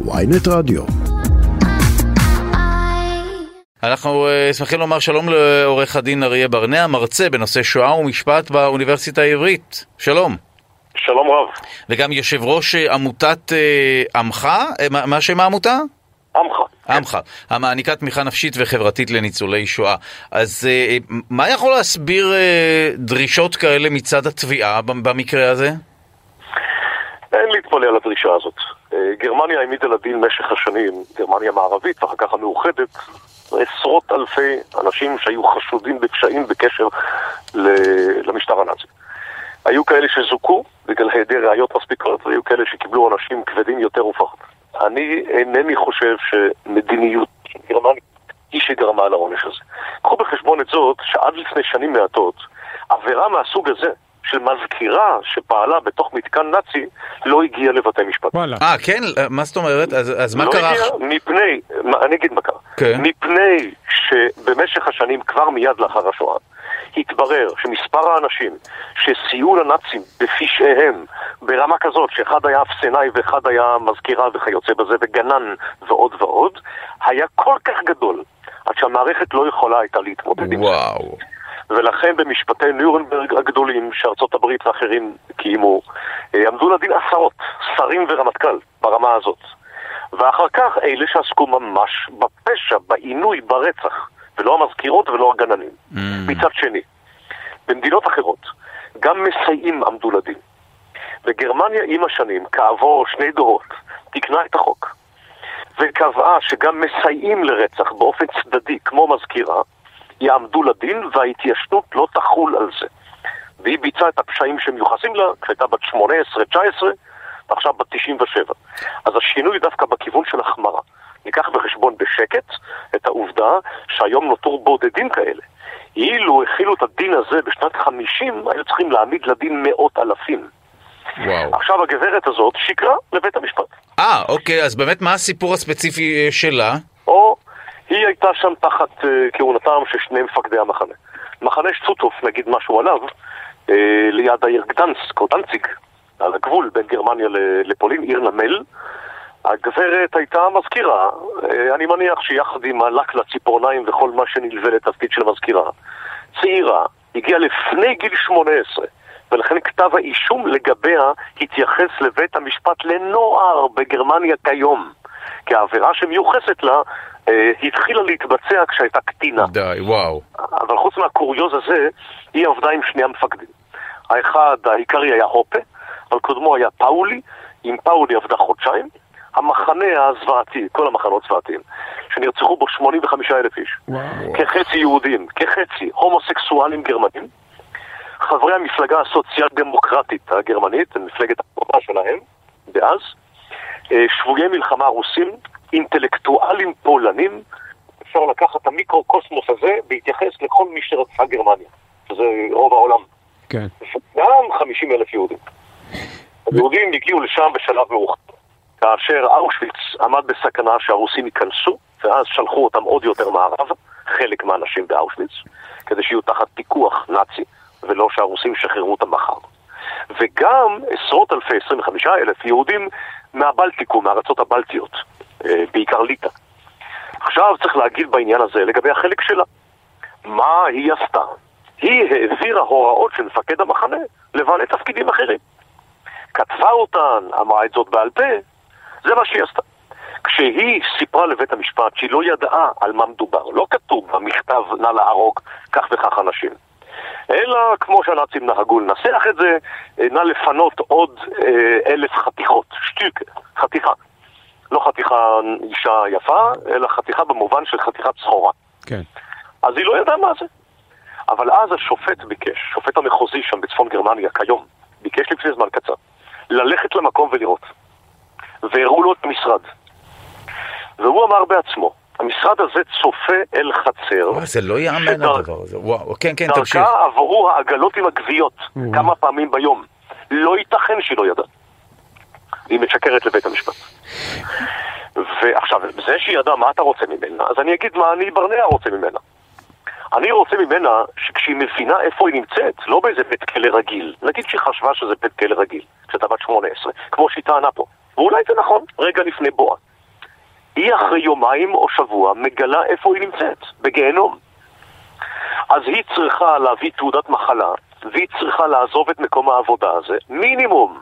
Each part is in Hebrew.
ויינט רדיו. אנחנו אה, שמחים לומר שלום לעורך הדין אריה ברנע, מרצה בנושא שואה ומשפט באוניברסיטה העברית. שלום. שלום רב. וגם יושב ראש אה, עמותת אה, עמך, מה שם העמותה? עמך. עמך, המעניקה תמיכה נפשית וחברתית לניצולי שואה. אז מה יכול להסביר דרישות כאלה מצד התביעה במקרה הזה? הדרישה הזאת. גרמניה העמידה לדין במשך השנים, גרמניה המערבית ואחר כך המאוחדת, עשרות אלפי אנשים שהיו חשודים בפשעים בקשר למשטר הנאצי. היו כאלה שזוכו בגלל היעדר ראיות מספיקות, והיו כאלה שקיבלו עונשים כבדים יותר ופחות. אני אינני חושב שמדיניות גרמנית היא שגרמה לעונש הזה. קחו בחשבון את זאת שעד לפני שנים מעטות, עבירה מהסוג הזה של מזכירה שפעלה בתוך מתקן נאצי לא הגיעה לבתי משפט. וואלה. אה, כן? מה זאת אומרת? אז, אז מה לא קרה? לא הגיעה מפני, אני אגיד מה קרה. כן. מפני שבמשך השנים, כבר מיד לאחר השואה, התברר שמספר האנשים שסייעו לנאצים בפשעיהם ברמה כזאת שאחד היה אפסנאי ואחד היה מזכירה וכיוצא בזה וגנן ועוד ועוד, היה כל כך גדול עד שהמערכת לא יכולה הייתה להתמודד עם זה. וואו. ולכן במשפטי ניורנברג הגדולים שארצות הברית ואחרים קיימו, אה, עמדו לדין עשרות, שרים ורמטכ"ל, ברמה הזאת. ואחר כך אלה שעסקו ממש בפשע, בעינוי, ברצח, ולא המזכירות ולא הגננים. Mm. מצד שני, במדינות אחרות, גם מסייעים עמדו לדין. וגרמניה עם השנים, כעבור שני דורות, תיקנה את החוק. וקבעה שגם מסייעים לרצח באופן צדדי, כמו מזכירה, יעמדו לדין וההתיישנות לא תחול על זה. והיא ביצעה את הפשעים שמיוחסים לה, כשהייתה בת 18-19, ועכשיו בת 97. אז השינוי דווקא בכיוון של החמרה. ניקח בחשבון בשקט את העובדה שהיום נותרו בודדים כאלה. אילו הכילו את הדין הזה בשנת 50, היו צריכים להעמיד לדין מאות אלפים. וואו. עכשיו הגברת הזאת שיקרה לבית המשפט. אה, אוקיי, אז באמת מה הסיפור הספציפי אה, שלה? היא הייתה שם תחת uh, כהונתם של שני מפקדי המחנה. מחנה שצוטוף, נגיד משהו עליו, uh, ליד העיר גדנסק או דנציג, על הגבול בין גרמניה לפולין, עיר נמל. הגברת הייתה מזכירה, uh, אני מניח שיחד עם הלק לציפורניים וכל מה שנלווה לתפקיד של מזכירה, צעירה, הגיעה לפני גיל 18, ולכן כתב האישום לגביה התייחס לבית המשפט לנוער בגרמניה כיום. כי העבירה שמיוחסת לה אה, התחילה להתבצע כשהייתה קטינה. די, וואו. אבל חוץ מהקוריוז הזה, היא עבדה עם שני המפקדים. האחד, העיקרי היה הופה, אבל קודמו היה פאולי, עם פאולי עבדה חודשיים. המחנה הזוועתי, כל המחנות זוועתיים, שנרצחו בו 85 אלף איש. וואו. כחצי יהודים, כחצי הומוסקסואלים גרמנים. חברי המפלגה הסוציאל דמוקרטית הגרמנית, מפלגת התורה שלהם, דאז. אה, שבויי מלחמה רוסים, אינטלקטואלים פולנים, אפשר לקחת את המיקרו-קוסמוס הזה בהתייחס לכל מי שרצחה גרמניה, שזה רוב העולם. כן. גם 50 אלף יהודים. היהודים הגיעו לשם בשלב מאוחר, כאשר אושוויץ עמד בסכנה שהרוסים ייכנסו, ואז שלחו אותם עוד יותר מערב, חלק מהאנשים באושוויץ, כדי שיהיו תחת פיקוח נאצי, ולא שהרוסים ישחררו אותם מחר. וגם עשרות אלפי, 25 אלף יהודים מהבלטיקום, מהארצות הבלטיות, בעיקר ליטא. עכשיו צריך להגיד בעניין הזה לגבי החלק שלה. מה היא עשתה? היא העבירה הוראות של מפקד המחנה לבעלי תפקידים אחרים. כתבה אותן, אמרה את זאת בעל פה, זה מה שהיא עשתה. כשהיא סיפרה לבית המשפט שהיא לא ידעה על מה מדובר, לא כתוב במכתב נא להרוג כך וכך אנשים, אלא כמו שהנאצים נהגו לנסח את זה, נא לפנות עוד אה, אלף חתיכות, שטיק, חתיכה. לא חתיכה אישה יפה, אלא חתיכה במובן של חתיכת סחורה. כן. אז היא לא ידעה מה זה. אבל אז השופט ביקש, שופט המחוזי שם בצפון גרמניה כיום, ביקש לפני זמן קצר, ללכת למקום ולראות. והראו לו את המשרד. והוא אמר בעצמו, המשרד הזה צופה אל חצר. וואי, זה לא יאמן הדבר הזה. וואו, כן, כן, תמשיך. דרכה עברו העגלות עם הגוויות כמה פעמים ביום. לא ייתכן שהיא לא ידעה. היא משקרת לבית המשפט. ועכשיו, זה שהיא ידעה מה אתה רוצה ממנה, אז אני אגיד מה אני ברנע רוצה ממנה. אני רוצה ממנה שכשהיא מבינה איפה היא נמצאת, לא באיזה בית כלא רגיל, נגיד שהיא חשבה שזה בית כלא רגיל, כשאתה בת 18, כמו שהיא טענה פה, ואולי זה נכון, רגע לפני בואה. היא אחרי יומיים או שבוע מגלה איפה היא נמצאת, בגיהנום. אז היא צריכה להביא תעודת מחלה, והיא צריכה לעזוב את מקום העבודה הזה, מינימום.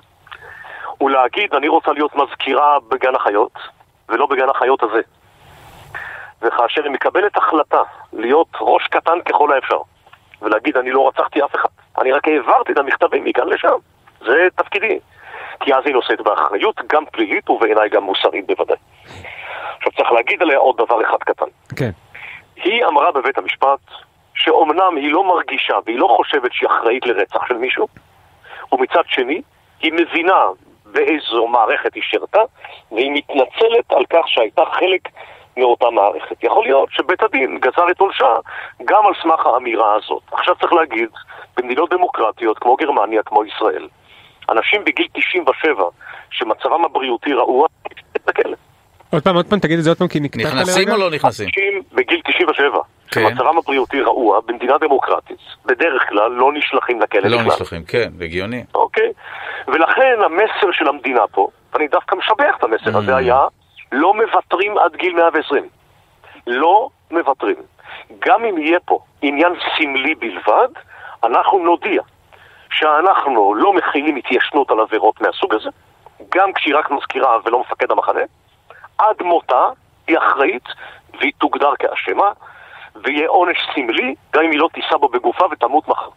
ולהגיד, אני רוצה להיות מזכירה בגן החיות, ולא בגן החיות הזה. וכאשר היא מקבלת החלטה להיות ראש קטן ככל האפשר, ולהגיד, אני לא רצחתי אף אחד, אני רק העברתי את המכתבים מכאן לשם. זה תפקידי. כי אז היא נושאת באחריות, גם פלילית ובעיניי גם מוסרית בוודאי. עכשיו צריך להגיד עליה עוד דבר אחד קטן. כן. היא אמרה בבית המשפט שאומנם היא לא מרגישה והיא לא חושבת שהיא אחראית לרצח של מישהו, ומצד שני, היא מבינה באיזו מערכת היא שירתה, והיא מתנצלת על כך שהייתה חלק מאותה מערכת. יכול להיות שבית הדין גזר את עולשה גם על סמך האמירה הזאת. עכשיו צריך להגיד, במדינות דמוקרטיות כמו גרמניה, כמו ישראל, אנשים בגיל 97 שמצבם הבריאותי רעוע, לכלא. עוד פעם, עוד פעם, תגיד את זה עוד פעם, כי נקטעת לרגע. נכנסים או לא נכנסים? אנשים בגיל 97 כן. שמצבם הבריאותי רעוע, במדינה דמוקרטית, בדרך כלל לא נשלחים לכלא לא בכלל. נשלחים, כן, הגיוני. אוקיי? ולכן המסר של המדינה פה, ואני דווקא משבח את המסר Mm. הזה, היה לא מוותרים עד גיל 120. לא מוותרים. גם אם יהיה פה עניין סמלי בלבד, אנחנו נודיע שאנחנו לא מכילים התיישנות על עבירות מהסוג הזה, גם כשהיא רק מזכירה ולא מפקד המחנה, עד מותה היא אחראית והיא תוגדר כאשמה, ויהיה עונש סמלי, גם אם היא לא תישא בו בגופה ותמות מחר.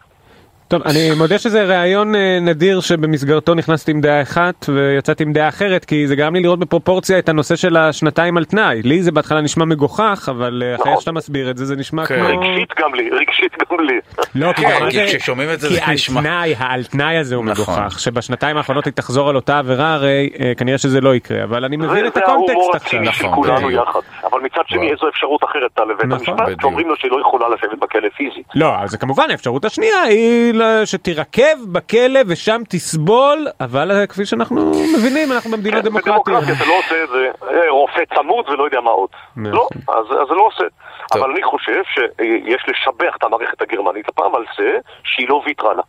טוב, אני מודה שזה ראיון אה, נדיר שבמסגרתו נכנסתי עם דעה אחת ויצאתי עם דעה אחרת, כי זה גרם לי לראות בפרופורציה את הנושא של השנתיים על תנאי. לי זה בהתחלה נשמע מגוחך, אבל אה, אחרי נכון. איך שאתה מסביר את זה, זה נשמע כן. כמו... רגשית גם לי, רגשית גם לי. לא, כי כן, כי זה- כששומעים את זה, כי זה על נשמע- תנאי, העל תנאי הזה הוא נכון. מגוחך, שבשנתיים האחרונות היא תחזור על אותה עבירה, הרי אה, כנראה שזה לא יקרה, אבל אני מבין את זה ההומור הקונטקסט עכשיו. הציני של נכון, כולנו בדיוק. יחד. אבל מצד שני. איזו אפשרות אחרת לבית נכון, המשפט. שאומרים לו שהיא לא יכולה לשבת בכלא פיזית. לא, אז זה כמובן, האפשרות השנייה היא שתירקב בכלא ושם תסבול, אבל אה, כפי שאנחנו מבינים, אנחנו במדינה דמוקרטית. בדמוקרטיה אתה לא עושה את זה, אה, רופא צמוד ולא יודע מה עוד. נכון. לא, אז אז זה לא עושה. טוב. אבל אני חושב שיש לשבח את המערכת הגרמנית הפעם על זה שהיא לא ויתרה לה.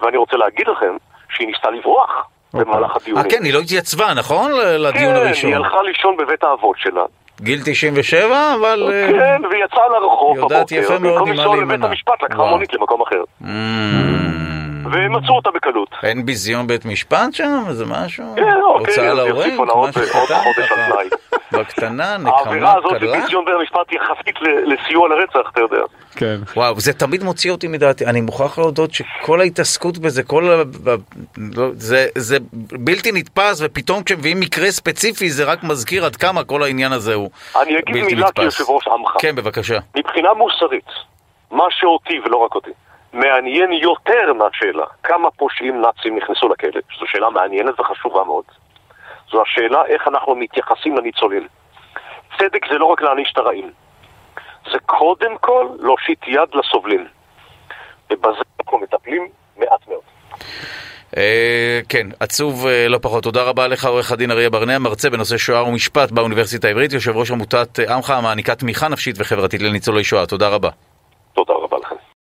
ואני רוצה להגיד לכם שהיא ניסתה לברוח אוקיי. במהלך אה, הדיונים. כן, היא לא התייצבה, נכון? ל- לדיון כן, הראשון. היא הלכה לישון בבית האבות שלה. גיל 97, אבל... אה, כן, והיא יצאה לרחוב יודעת יפה בבוקר, מאוד במקום ממה לנסוע לבית להימנע. המשפט לקחה. מונית למקום אחר. אמ, ומצאו אותה בקלות. אין ביזיון בית משפט שם? איזה משהו? כן, אוקיי, הוצאה אז להורג? יוסיפו לה עוד- משהו קטן חודש על ככה? תנאי. בקטנה, העבירה נקמה הזאת קלה? בביזיון בית המשפט יחסית ל- לסיוע לרצח, אתה יודע. כן. וואו, זה תמיד מוציא אותי מדעתי. אני מוכרח להודות שכל ההתעסקות בזה, כל לא, זה, זה בלתי נתפס, ופתאום כשמביאים מקרה ספציפי זה רק מזכיר עד כמה כל העניין הזה הוא אני אגיד בלתי מילה נתפס. כיושב ראש עמך. כן, בבקשה. מבחינה מוסרית, מה שאותי ולא רק אותי, מעניין יותר מהשאלה כמה פושעים נאצים נכנסו לכלא, זו שאלה מעניינת וחשובה מאוד. זו השאלה איך אנחנו מתייחסים לניצולים. צדק זה לא רק להעניש את הרעים, זה קודם כל להושיט יד לסובלים. ובזה אנחנו מטפלים מעט מאוד. אה, כן, עצוב אה, לא פחות. תודה רבה לך, עורך הדין אריה ברנע, מרצה בנושא שואה ומשפט באוניברסיטה העברית, יושב ראש עמותת אה, עמך, המעניקה תמיכה נפשית וחברתית לניצולי שואה. תודה רבה. תודה רבה לכם.